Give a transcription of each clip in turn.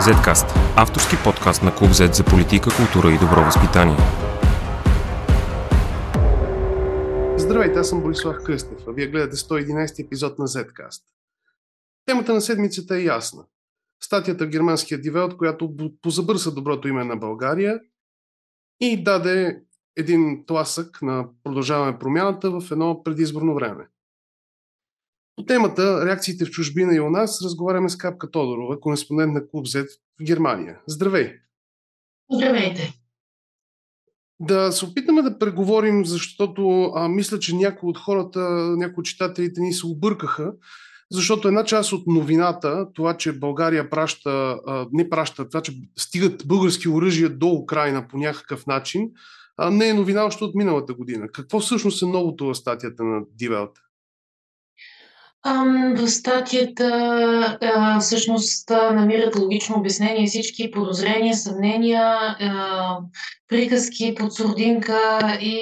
Zcast – авторски подкаст на Клуб Z за политика, култура и добро възпитание. Здравейте, аз съм Борислав Кръстев, а вие гледате 111 епизод на Zcast. Темата на седмицата е ясна. Статията в германския дивелт, която позабърса доброто име на България и даде един тласък на продължаване промяната в едно предизборно време. По темата реакциите в чужбина и у нас разговаряме с Капка Тодорова, кореспондент на Клуб Z в Германия. Здравей! Здравейте! Да се опитаме да преговорим, защото а, мисля, че някои от хората, някои от читателите ни се объркаха, защото една част от новината, това, че България праща, а, не праща, това, че стигат български оръжия до Украина по някакъв начин, а, не е новина още от миналата година. Какво всъщност е новото в статията на Дивелта? В статията всъщност намират логично обяснение всички подозрения, съмнения, приказки под сурдинка и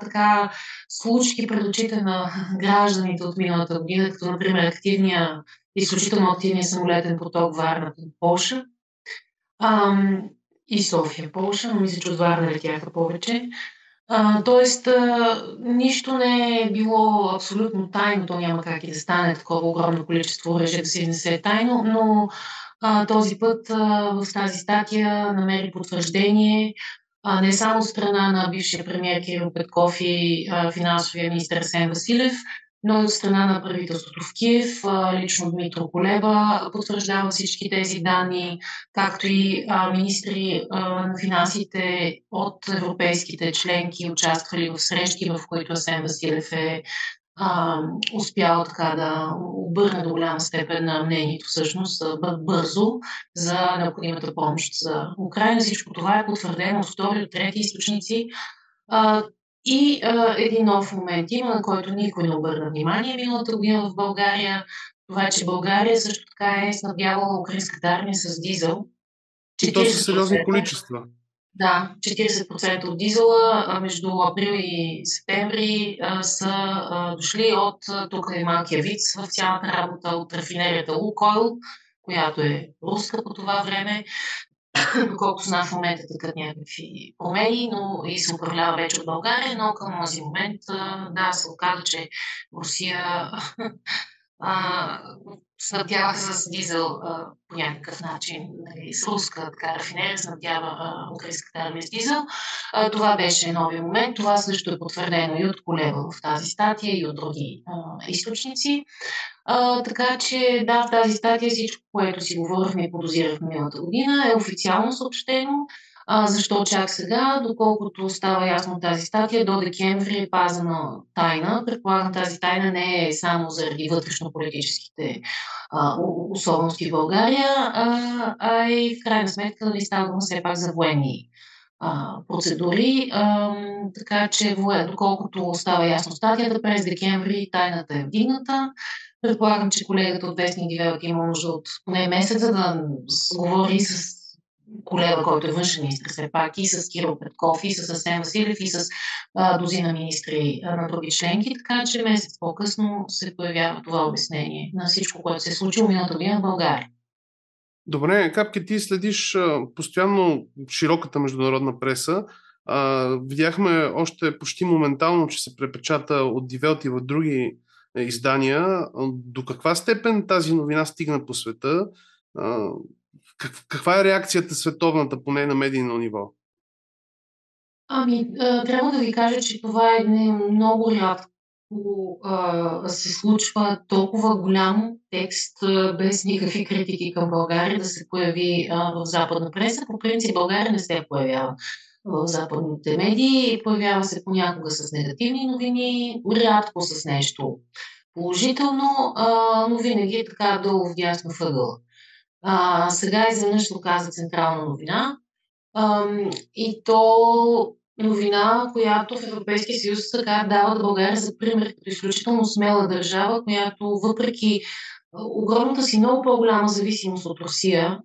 така случки пред очите на гражданите от миналата година, като например активния, изключително активния самолетен поток Варна към Полша и София, Полша, но мисля, че от Варна летяха повече. А, тоест, а, нищо не е било абсолютно тайно, то няма как и да стане такова огромно количество оръжие да се изнесе тайно, но а, този път а, в тази статия намери потвърждение а, не само страна на бившия премьер Кирил Петков и а, финансовия министър Сен Василев, но от страна на правителството в Киев, лично Дмитро Колеба потвърждава всички тези данни, както и министри на финансите от европейските членки, участвали в срещи, в които Асен Василев е успял така да обърне до голяма степен на мнението всъщност бързо за необходимата помощ за Украина. Всичко това е потвърдено от втори от трети източници. И а, един нов момент има, на който никой не обърна внимание миналата година в България. Това че България също така е снабдявала украинската армия с дизел. И то са сериозни количества. Да, 40% от дизела между април и септември а, са а, дошли от тук е малкия виц в цялата работа от рафинерията Лукойл, която е руска по това време. Доколко знам в момента такът някакви промени, но и се управлява вече от България, но към този момент, да, се оказа, че Русия снабдява с дизел а, по някакъв начин, нали, с руска така, рафинерия снабдява украинската армия с дизел. А, това беше новия момент. Това също е потвърдено и от колега в тази статия и от други а, източници. А, така че да, в тази статия всичко, което си говорихме и подозирахме миналата година е официално съобщено. А, защо чак сега? Доколкото става ясно тази статия, до декември е пазана тайна. Предполагам, тази тайна не е само заради вътрешно-политическите а, особености в България, а, а и в крайна сметка нали, става все пак за военни а, процедури. А, така че, доколкото става ясно статията, през декември тайната е вдигната. Предполагам, че колегата от Вестник Дивелък има нужда от поне месец, за да говори с колега, който е външен министр, все пак и с Кирил Петков, и с Асен Василев, и с а, дозина министри а, на други членки, така че месец по-късно се появява това обяснение на всичко, което се е случило миналата година в България. Добре, Капки, ти следиш постоянно широката международна преса. А, видяхме още почти моментално, че се препечата от Дивелт и в други е, издания. До каква степен тази новина стигна по света? Как, каква е реакцията световната, поне на медийно ниво? Ами, трябва да ви кажа, че това е не много рядко се случва толкова голям текст без никакви критики към България да се появи в западна преса. По принцип България не се появява в западните медии. Появява се понякога с негативни новини, рядко с нещо положително, но винаги е така долу в дясно въгъла. А, сега изведнъж се оказа централна новина. А, и то новина, която в Европейския съюз така дава България за пример като изключително смела държава, която въпреки огромната си много по-голяма зависимост от Русия,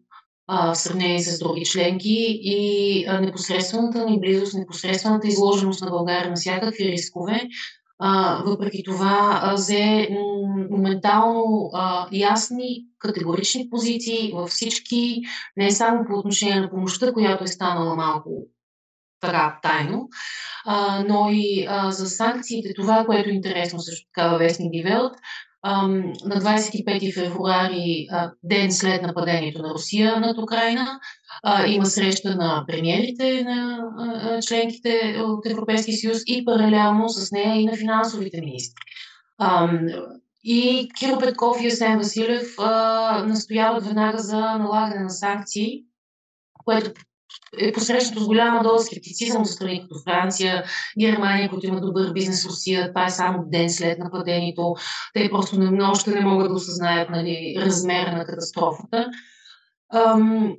в сравнение с други членки и непосредствената ни близост, непосредствената изложеност на България на всякакви рискове, а, въпреки това а, взе моментално а, ясни, категорични позиции във всички, не само по отношение на помощта, която е станала малко така тайно, а, но и а, за санкциите. Това, което е интересно също така във Вестник Дивелт, на 25 февруари, ден след нападението на Русия над Украина, има среща на премиерите на членките от Европейския съюз и паралелно с нея и на финансовите министри. И Киро Петков и Есен Василев настояват веднага за налагане на санкции, което е посрещнато с голяма доза скептицизъм от страни като Франция, Германия, които има добър бизнес Русия. Това е само ден след нападението. Те просто не, още не могат да осъзнаят нали, размера на катастрофата. Ам,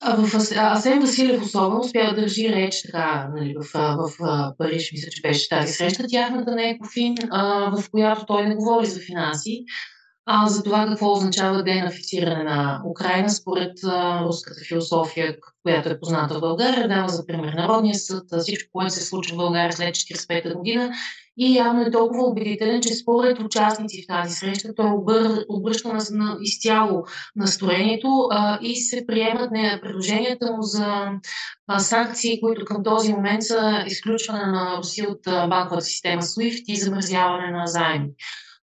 а в Асен Василев особено успя да държи реч така, нали, в, в, в Париж, мисля, че беше тази среща, тяхната на Екофин, а, в която той не говори за финанси, а, за това какво означава денафициране на Украина според а, руската философия, която е позната в България. Дава за пример Народния съд, всичко, което се случва в България след 1945 година. И явно е толкова убедителен, че според участници в тази среща той обър, обръща на, на изцяло настроението а, и се приемат не, предложенията му за а, санкции, които към този момент са изключване на Русия от банковата система SWIFT и замързяване на заеми.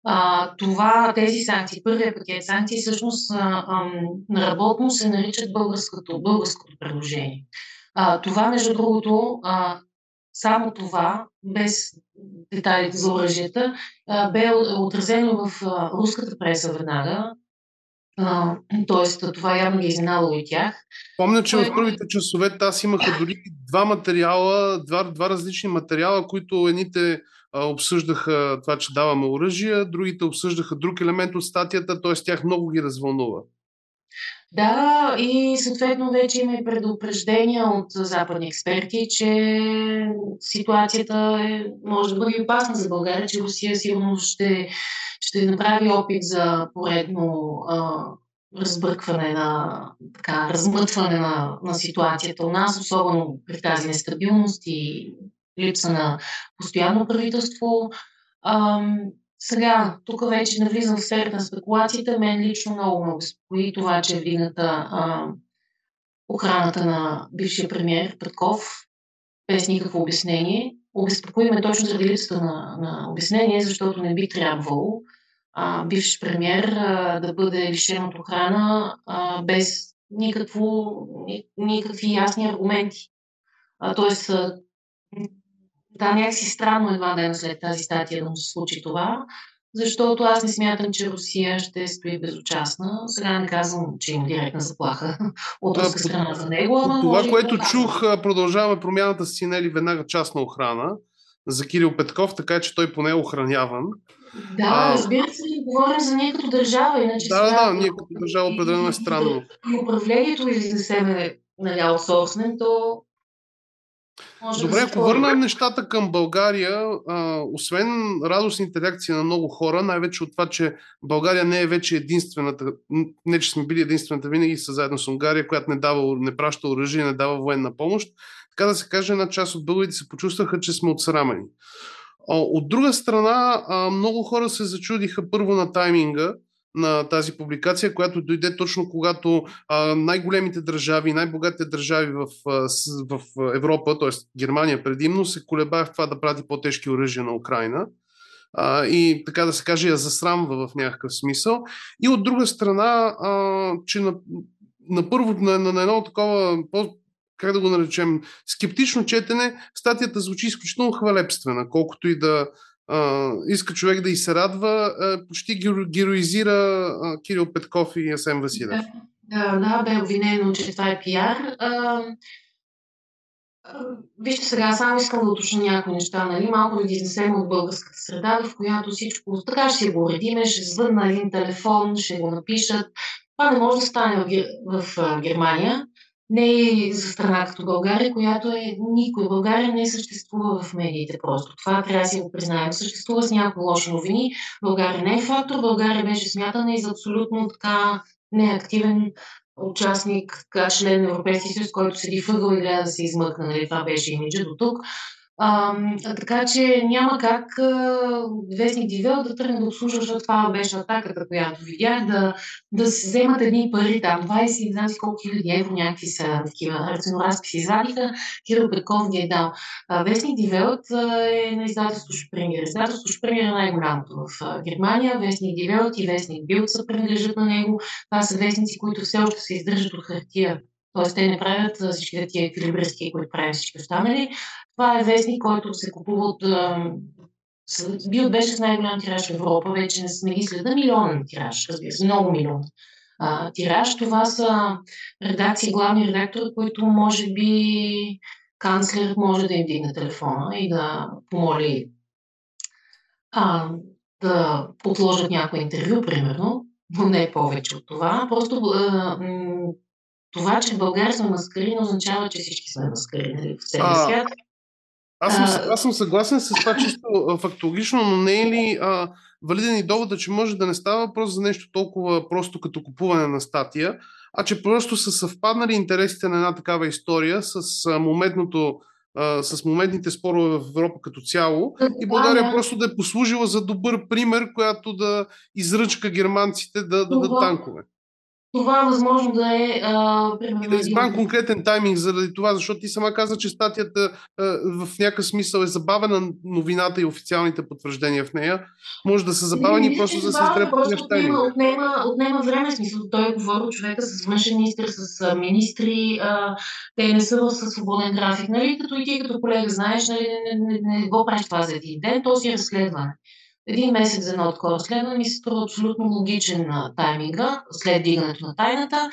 А, това, тези санкции, първият пакет санкции, всъщност а, а, наработно се наричат българското, българското предложение. А, това, между другото, а, само това, без детайлите за оръжията, а, бе отразено в а, руската преса веднага. Тоест, това явно ги е изненадало и тях. Помня, че Кое... в първите часове аз имаха дори два материала, два, два различни материала, които едните обсъждаха това, че даваме оръжия, другите обсъждаха друг елемент от статията, т.е. тях много ги развълнува. Да, и съответно вече има и предупреждения от западни експерти, че ситуацията е, може да бъде опасна за България, че Русия сигурно ще, ще направи опит за поредно а, разбъркване на, така, размътване на, на ситуацията у нас, особено при тази нестабилност и липса на постоянно правителство. Ам, сега, тук вече навлизам в сферата на спекулациите. Мен лично много ме безпокои това, че е вдигната охраната на бившия премьер Петков без никакво обяснение. Обезпокои ме точно заради липсата на, на обяснение, защото не би трябвало а, бивш премьер а, да бъде лишен от охрана а, без никакво, ни, никакви ясни аргументи. Тоест, да, някакси странно едва ден след тази статия да му се случи това, защото аз не смятам, че Русия ще стои безучастна. Сега не казвам, че има директна заплаха от руска страна за него. Ама това, което да чух, продължаваме промяната с Синели веднага частна охрана за Кирил Петков, така че той поне е охраняван. Да, а, разбира се, говорим за ние като държава. Иначе да, сега, да, ние като държава определено е странно. И управлението излезе нали, нали, аутсорснен, то може Добре, ако върнем нещата към България, а, освен радостните реакции на много хора, най-вече от това, че България не е вече единствената, не че сме били единствената, винаги са заедно с Унгария, която не, дава, не праща оръжие, не дава военна помощ, така да се каже, една част от българите се почувстваха, че сме отсрамени. От друга страна, много хора се зачудиха първо на тайминга, на тази публикация, която дойде точно когато а, най-големите държави, най-богатите държави в, в Европа, т.е. Германия предимно, се колебаят в това да прати по-тежки оръжия на Украина а, и така да се каже я засрамва в някакъв смисъл. И от друга страна, а, че на, на първо, на, на едно такова по, как да го наречем, скептично четене, статията звучи изключително хвалебствена, колкото и да иска човек да и се радва, а, почти героизира а, Кирил Петков и Асен Василев. Да, да, бе обвинено, че това е пиар. Вижте сега, само искам да уточня някои неща, нали? малко да ги изнесем от българската среда, в която всичко така ще го уредиме, ще звънна един телефон, ще го напишат. Това не може да стане в, в, в Германия не е за страна като България, която е никой. България не съществува в медиите просто. Това трябва да си го признаем. Съществува с някои лоши новини. България не е фактор. България беше смятана и за абсолютно така неактивен участник, член на Европейския съюз, който седи въгъл и гледа да се измъкне. Нали? Това беше имиджа до тук. А, така че няма как а, вестник Дивел да тръгне да обслужва, защото това беше атаката, която видях, да, да се вземат едни пари там, 20, не знам си колко хиляди евро, някакви са такива рационалски се извадиха, Кирил Петков ги е дал. А, вестник Дивелт е на издателство Шпрингер. Издателство Шпрингер е най-голямото в Германия. Вестник Дивелт и вестник Билд са принадлежат на него. Това са вестници, които все още се издържат от хартия Тоест, те не правят всички тия еквилибристики, които правят всички останали. Това е вестник, който се купува от... Бил беше с най-голям тираж в Европа, вече не сме ги следа милионен тираж, разбира се, много милион а, тираж. Това са редакции, главни редактори, които може би канцлер може да им дигне телефона и да помоли а, да отложат някое интервю, примерно, но не повече от това. Просто а, това, че в България сме маскари, означава, че всички сме маскари нали, в целия свят. Аз съм, аз съм съгласен с това чисто фактологично, но не е ли а, валиден и довода, че може да не става въпрос за нещо толкова просто като купуване на статия, а че просто са съвпаднали интересите на една такава история с а, моментното с моментните спорове в Европа като цяло. И България просто да е послужила за добър пример, която да изръчка германците да дадат танкове това възможно да е... А, и да избран конкретен тайминг заради това, защото ти сама каза, че статията а, в някакъв смисъл е забавена новината и официалните потвърждения в нея. Може да са забавени не, просто да се изтрепат неща. Отнема, отнема, отнема време, смисъл. Той е говорил човека с външен министр, с министри. А, те не са в свободен график. Нали? Като и ти като колега знаеш, нали, не, не, не, не го правиш това за един ден, то си е разследване един месец за едно такова разследване ми се струва абсолютно логичен на тайминга след дигането на тайната.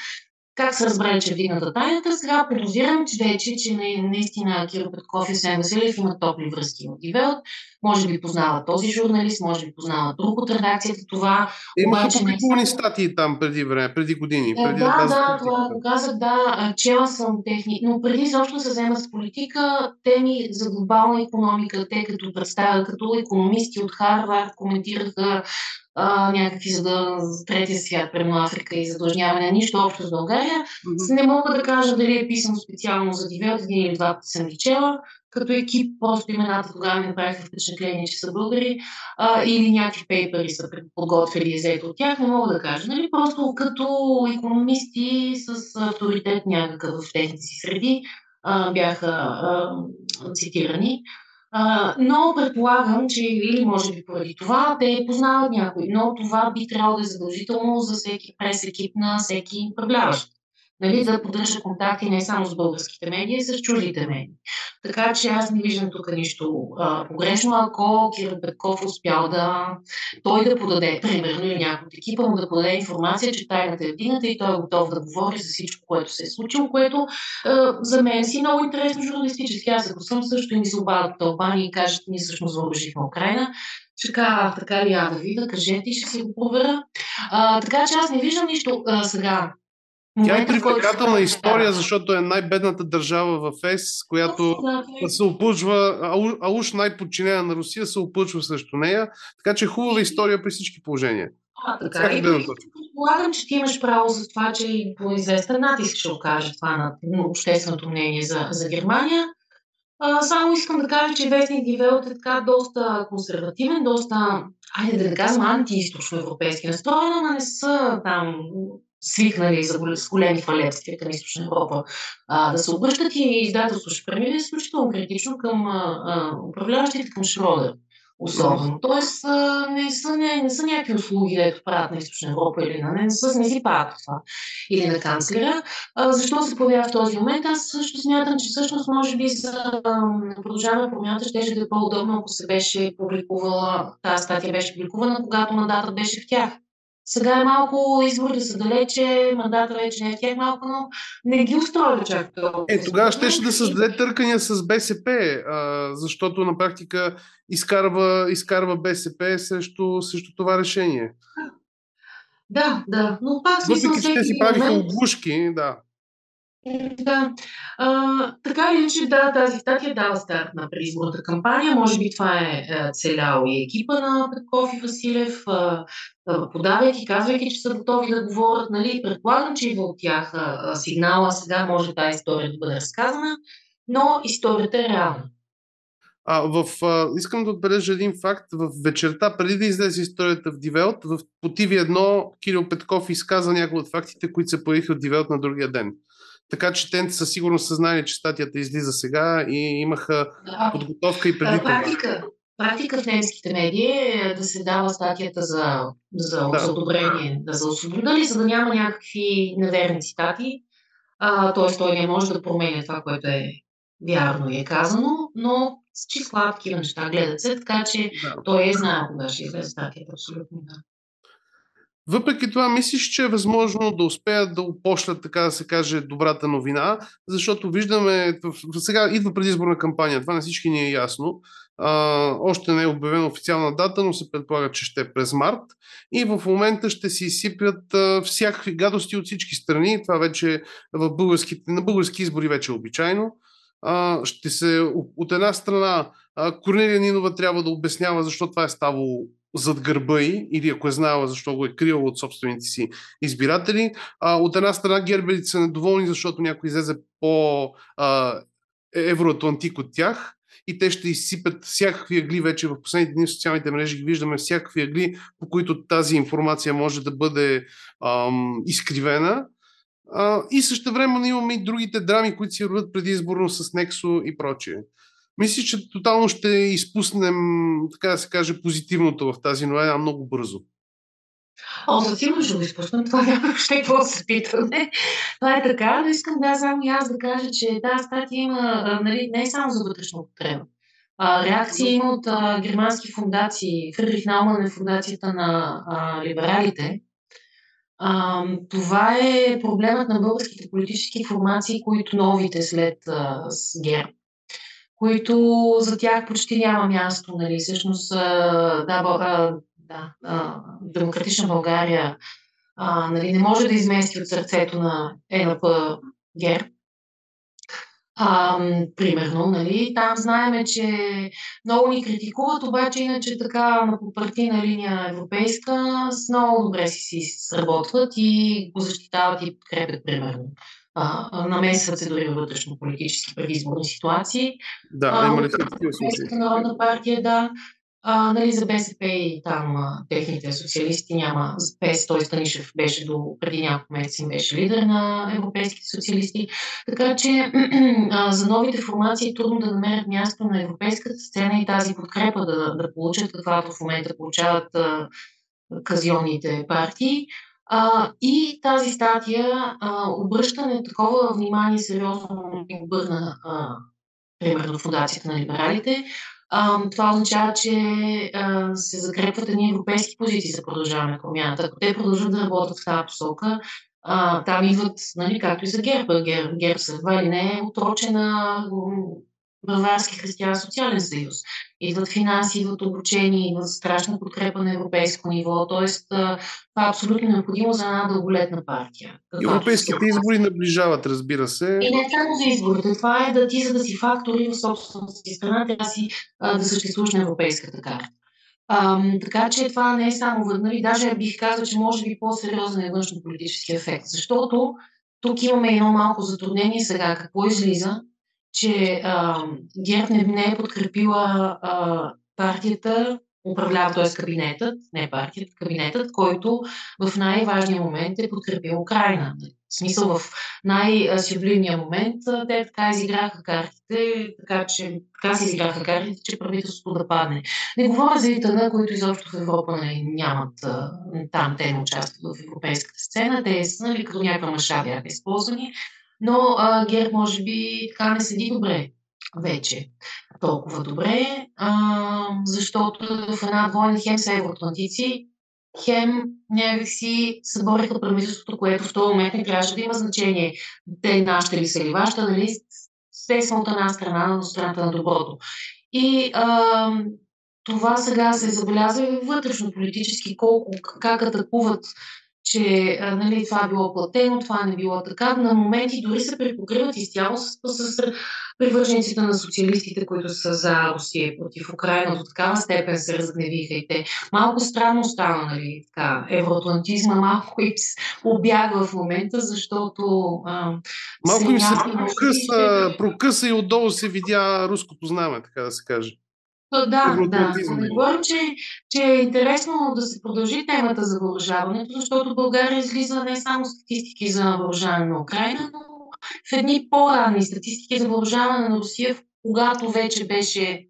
Как се разбрали, че вдигната тайната? Сега подозирам, че вече, че наистина Киро Петков и Сен Василев имат топли връзки от Дивелт. Може би познава този журналист, може би познава друг от редакцията. Това Имаха публикувани не... статии там преди време, преди години. Е, преди да, да, да, това казах, да, чела съм техни. Но преди изобщо се взема с политика, теми за глобална економика, те като представят, като економисти от Харвард коментираха а, някакви за, за третия свят, прямо Африка и задлъжняване, нищо общо с България. Mm-hmm. Не мога да кажа дали е писано специално за Дивелт, един или два пъти съм чела. Като екип, просто имената тогава ми направиха впечатление, че са българи, а, или някакви пейпери са подготвили и взето от тях, не мога да кажа. Нали? Просто като економисти с авторитет някакъв в техните си среди а, бяха а, цитирани. А, но предполагам, че или може би поради това те познават някой, но това би трябвало да е задължително за всеки прес екип на всеки управляващ нали, да поддържа контакти не само с българските медии, а с чуждите медии. Така че аз не виждам тук нищо а, погрешно, ако Кирил Петков успял да той да подаде, примерно, или някой от екипа му да подаде информация, че тайната е вдигната и той е готов да говори за всичко, което се е случило, което а, за мен си много интересно журналистически. Аз ако съм също и ми се обадят Албания и кажат, ние всъщност въоръжихме Украина, така, така ли я да видя, кажете и ще си го проверя. А, така че аз не виждам нищо а, сега. Тя е привлекателна история, защото е най-бедната държава в ЕС, която се опълчва, а уж най-подчинена на Русия се опълчва срещу нея. Така че е хубава история при всички положения. А, така. И предполагам, че ти имаш право за това, че и по известен натиск ще окаже това на общественото мнение за, за Германия. А, само искам да кажа, че Вестник Дивелт е така доста консервативен, доста, айде да не казвам, антиисточно европейски настроен, но не са там свикнали за големи хвалебствия към Източна Европа, а, да се обръщат и издателство ще премине изключително критично към а, а, управляващите, към Шродер. Особено. Тоест, а, не, са, не, не са някакви услуги, дето правят на Източна Европа или на не, не, са, не си правят това. Или на канцлера. А, защо се появява в този момент? Аз също смятам, че всъщност може би за продължаване промяната ще да е по-удобно, ако се беше публикувала, тази статия беше публикувана, когато мандатът беше в тях. Сега е малко изборите са далече, мандата вече не е в тях малко, но не ги устроя чак толкова. Е, тогава ще, ще да създаде търкания с БСП, а, защото на практика изкарва, изкарва БСП срещу, срещу това решение. Да, да, но пак смисъл Въпреки, че те си правиха оглушки, да. Да. А, така или иначе, да, тази статия дава старт на предизборната кампания. Може би това е, е целял и екипа на Петков и Василев, подавайки, казвайки, че са готови да говорят. Нали? Предполагам, че идва от тях сигнала. Сега може тази история да бъде разказана, но историята е реална. А, в, а, искам да отбележа един факт. В вечерта, преди да излезе историята в Дивелт, в Потиви едно Кирил Петков изказа някои от фактите, които се появиха в Дивелт на другия ден. Така че те със сигурност съзнание, че статията излиза сега и имаха да. подготовка и преди практика, практика в немските медии е да се дава статията за, за, да. за одобрение, да за освободали, за да няма някакви неверни цитати. т.е. той не може да променя това, което е вярно и е казано, но с числа такива неща гледат се, така че да. той е знае кога ще излезе статията, абсолютно да. Въпреки това, мислиш, че е възможно да успеят да опошлят, така да се каже, добрата новина, защото виждаме, сега идва предизборна кампания, това на всички ни е ясно. А, още не е обявена официална дата, но се предполага, че ще е през март. И в момента ще се изсипят а, всякакви гадости от всички страни. Това вече в българските, на български избори вече е обичайно а, ще се от една страна Корнелия Нинова трябва да обяснява защо това е ставало зад гърба й, или ако е знаела защо го е криела от собствените си избиратели. А, от една страна герберите са недоволни, защото някой излезе по а, евроатлантик от тях и те ще изсипят всякакви агли вече в последните дни в социалните мрежи ги виждаме всякакви агли, по които тази информация може да бъде ам, изкривена а, и също време имаме и другите драми, които си родят предизборно с Нексо и прочие. Мисля, че тотално ще изпуснем, така да се каже, позитивното в тази новина много бързо. О, със сигурност ще го изпуснем. Това няма въобще какво се питаме. Това е така, но искам да само и аз да кажа, че тази статия има, нали, не е само за вътрешна употреба. реакция има от а, германски фундации. Фридрих Науман е фундацията на а, либералите, а, това е проблемът на българските политически формации, които новите след а, с ГЕРБ, които за тях почти няма място. Нали? Всъщност, да, а, да Демократична България а, нали, не може да измести от сърцето на ЕНП ГЕРБ, а, примерно, нали, там знаеме, че много ни критикуват, обаче иначе така на партийна линия европейска с много добре си, си сработват и го защитават и подкрепят, примерно. А, намесват се дори във вътрешно-политически предизборни ситуации. Да, има ли такива случаи? Народна партия, да. А, нали, за БСП и там а, техните социалисти няма ПЕС, той Станишев беше до преди няколко месеца беше лидер на европейските социалисти. Така че а, за новите формации е трудно да намерят място на европейската сцена и тази подкрепа да, да получат, каквато в момента получават а, казионните партии. А, и тази статия а, обръщане такова внимание сериозно обърна а, примерно фундацията на либералите, а, това означава, че а, се закрепват едни европейски позиции за продължаване на промяната. Ако те продължат да работят в тази посока, а, там идват, нали, както и за ГЕРБ, ГЕРБ, ГЕРБ са едва или не е отрочена Баварски християн социален съюз. Идват финанси, идват обучение, идват страшна подкрепа на европейско ниво. Тоест, това е абсолютно необходимо за една дълголетна партия. Европейските избори наближават, разбира се. И не само за изборите. Това е да ти, за да си фактори в собствената си страна, трябва си да съществуваш на европейската карта. А, така че това не е само нали, даже бих казал, че може би по-сериозен е външно-политически ефект. Защото тук имаме едно малко затруднение сега. Какво излиза? Че а, ГЕРБ не, не е подкрепила а, партията, управлява, т.е. кабинетът, не партията, кабинетът, който в най-важния момент е подкрепил Украина. В смисъл в най-сюблимния момент те така изиграха картите, така че така си изиграха картите, че правителството да падне. Не говоря за ИТН, които изобщо в Европа не, нямат там, те не участват в европейската сцена, те са нали, като някаква маша бяха използвани, но а, ГЕРБ може би така не седи добре вече толкова добре, а, защото в една двойна хем са евроатлантици, хем някакси събориха правителството, което в този момент не трябваше да има значение. Те нашите ли са или вашата, нали? Те са от една страна, но страната на доброто. И а, това сега се забелязва и вътрешно политически, колко, как атакуват че а, нали, това било платено, това не било така. На моменти дори се препокриват изцяло с, с, с привържениците на социалистите, които са за Русия против Украина. До такава степен се разгневиха и те. Малко странно стана, нали, така, евроатлантизма малко и обягва в момента, защото а, Малко се прокъса, прокъса и отдолу се видя руското знаме, така да се каже. Да, да. Говорим, че, че е интересно да се продължи темата за въоръжаването, защото България излиза не само статистики за въоръжаване на Украина, но в едни по-ранни статистики за въоръжаване на Русия, когато вече беше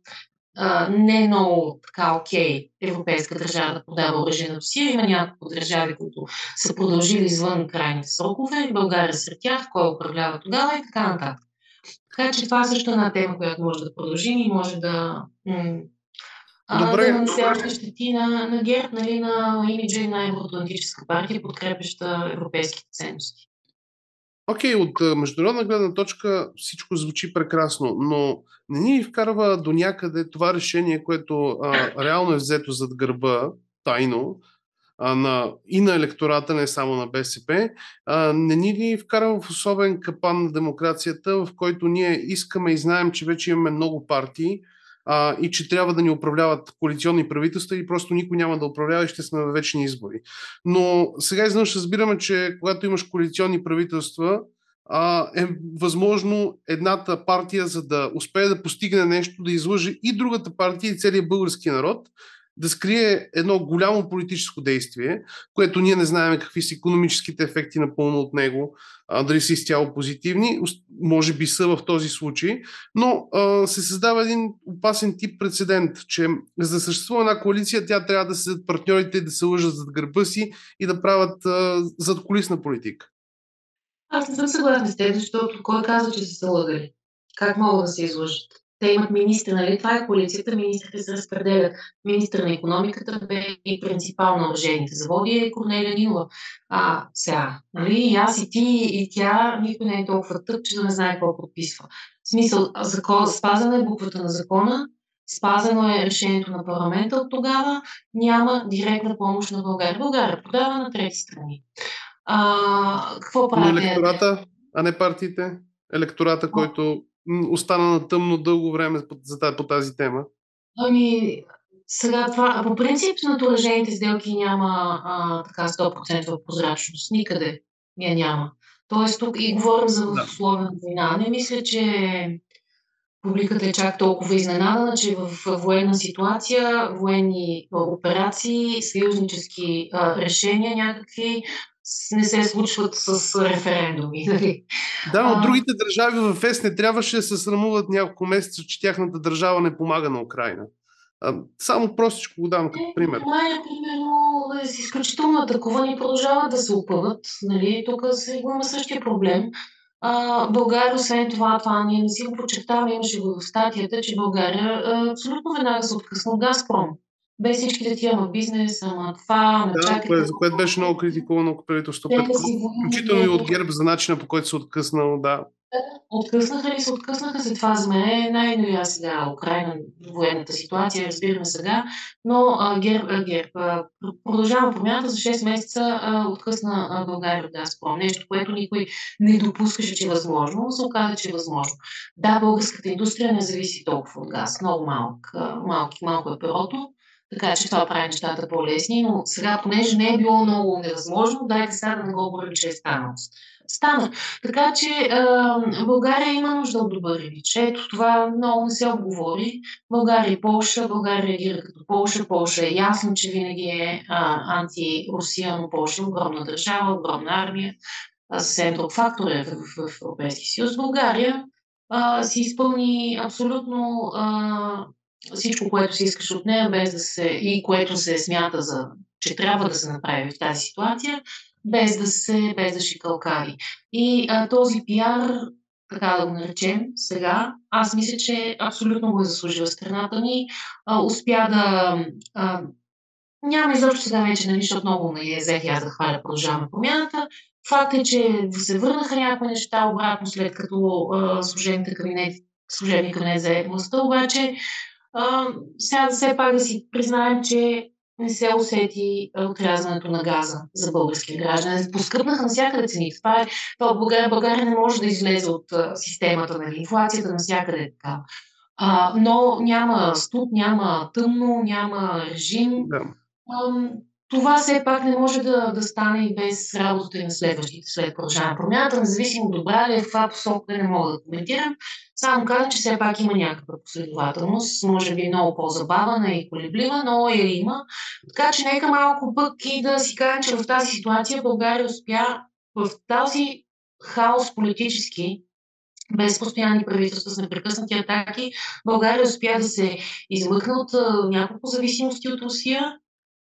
а, не много така окей европейска държава да подава оръжие на Русия. Има няколко държави, които са продължили извън крайните срокове. България сред тях, кой управлява тогава и така нататък. Така че това също е една тема, която може да продължим и може да, Добре. да нанесе още щети на, на ГЕРБ, нали, на имиджа и на Евроатлантическа партия, подкрепяща европейските ценности. Окей, okay, от международна гледна точка всичко звучи прекрасно, но не ни вкарва до някъде това решение, което а, реално е взето зад гърба, тайно, а, на, и на електората, не само на БСП, а, не ни ли вкарва в особен капан на демокрацията, в който ние искаме и знаем, че вече имаме много партии а, и че трябва да ни управляват коалиционни правителства и просто никой няма да управлява и ще сме във вечни избори. Но сега изведнъж разбираме, че когато имаш коалиционни правителства, а, е възможно едната партия, за да успее да постигне нещо, да излъже и другата партия и целият български народ, да скрие едно голямо политическо действие, което ние не знаем какви са економическите ефекти напълно от него, а, дали са изцяло позитивни, може би са в този случай, но а, се създава един опасен тип прецедент, че за да съществува една коалиция, тя трябва да седят партньорите да се лъжат зад гърба си и да правят а, задколисна политика. Аз не съм съгласна с теб, защото кой казва, че са се лъгали? Как могат да се излъжат? Те имат министри, нали? Това е коалицията, министрите се разпределят. Министър на економиката бе и принципал на оръжейните заводи е Корнелия Нилова. А, сега, нали? И аз и ти, и тя, никой не е толкова тъп, че да не знае какво подписва. В смисъл, закон, спазена е буквата на закона, спазено е решението на парламента от тогава, няма директна помощ на България. България продава на трети страни. А, какво прави? Но електората, а не партиите? Електората, който остана на тъмно дълго време по, по тази тема? Ами, сега това, по принцип на оръжейните сделки няма а, така 100% прозрачност. Никъде я няма. Тоест тук и говорим за да. условия война. Не мисля, че публиката е чак толкова изненадана, че в военна ситуация, военни операции, съюзнически а, решения някакви не се случват с референдуми. Нали? Да, но другите държави в ЕС не трябваше да се срамуват няколко месеца, че тяхната държава не помага на Украина. Само простичко го дам като пример. Германия, примерно, е с изключително атакувани продължават да се опъват. Нали? Тук се има същия проблем. А, България, освен това, това ние не си го подчертаваме, имаше го в статията, че България абсолютно веднага се откъсна от Газпром без всичките тия ама бизнес, ама това, ама да, чакайте. Кое, за което беше много критикувано правителство. Включително и от ГЕРБ за начина по който се откъснал, да. Откъснаха ли се, откъснаха се. Това за мен е най-новия сега Украина, военната ситуация, разбираме сега, но а, ГЕРБ, а, ГЕРБ а, продължава промяната за 6 месеца а, откъсна а, България от Газпром. Нещо, което никой не допускаше, че е възможно, но се оказа, че е възможно. Да, българската индустрия не зависи толкова от газ. Много малък, малки, малко е перото така че това прави нещата по-лесни, но сега, понеже не е било много невъзможно, дайте сега да не го говорим, че е станало. Стана. Така че а, България има нужда от добър имидж. Ето това много не се обговори. България и Полша. България реагира като Полша. Полша е ясно, че винаги е анти-Русия, но Полша е огромна държава, огромна армия. Съвсем друг фактор е в, в, в Европейския съюз. България а, си изпълни абсолютно а, всичко, което си искаш от нея, без да се, и което се смята за, че трябва да се направи в тази ситуация, без да се, без да шикалкави. И а, този пиар, така да го наречем сега, аз мисля, че абсолютно го е заслужила страната ни. А, успя да а, няма изобщо сега вече, нали, защото много ме е взех аз да хваля продължаваме промяната. Факт е, че се върнаха някои неща обратно, след като служебните кабинети служебни кабинет за властта, обаче а, сега все пак да си признаем, че не се усети отрязването на газа за българския граждан. Поскъпнаха навсякъде цените. Това е, това България, България не може да излезе от системата, нали? инфлацията навсякъде е така. А, но няма студ, няма тъмно, няма режим. Да. Това все пак не може да, да стане и без работата и на следващите след продължаване промяната, независимо добра ли е в това посока, не мога да коментирам. Само казвам, че все пак има някаква последователност, може би много по-забавена и колеблива, но я има. Така че нека малко пък и да си кажем, че в тази ситуация България успя в този хаос политически, без постоянни правителства с непрекъснати атаки, България успя да се измъкне от няколко зависимости от Русия,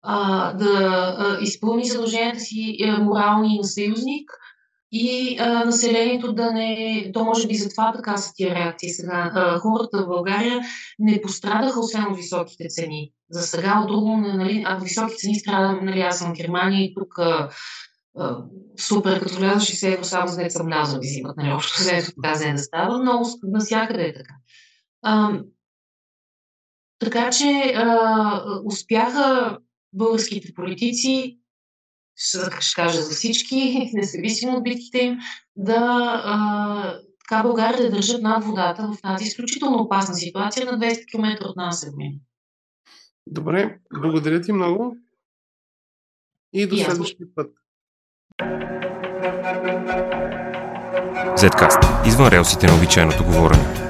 а, да а, изпълни задълженията си а, морални на съюзник и а, населението да не... То може би затова така са тия реакции сега. А, хората в България не пострадаха освен от високите цени. За сега от друго, нали, а високи цени страда, нали, аз съм в Германия и тук а, а, супер, като вляза 60 евро само за деца млязо ви взимат, нали, общо след така да става, но навсякъде е така. А, така че а, успяха българските политици, ще кажа за всички, независимо от битките им, да а, така България да държат над водата в тази изключително опасна ситуация на 200 км от нас е Добре, благодаря ти много и до следващия път. Zcast. Извън релсите на обичайното говорене.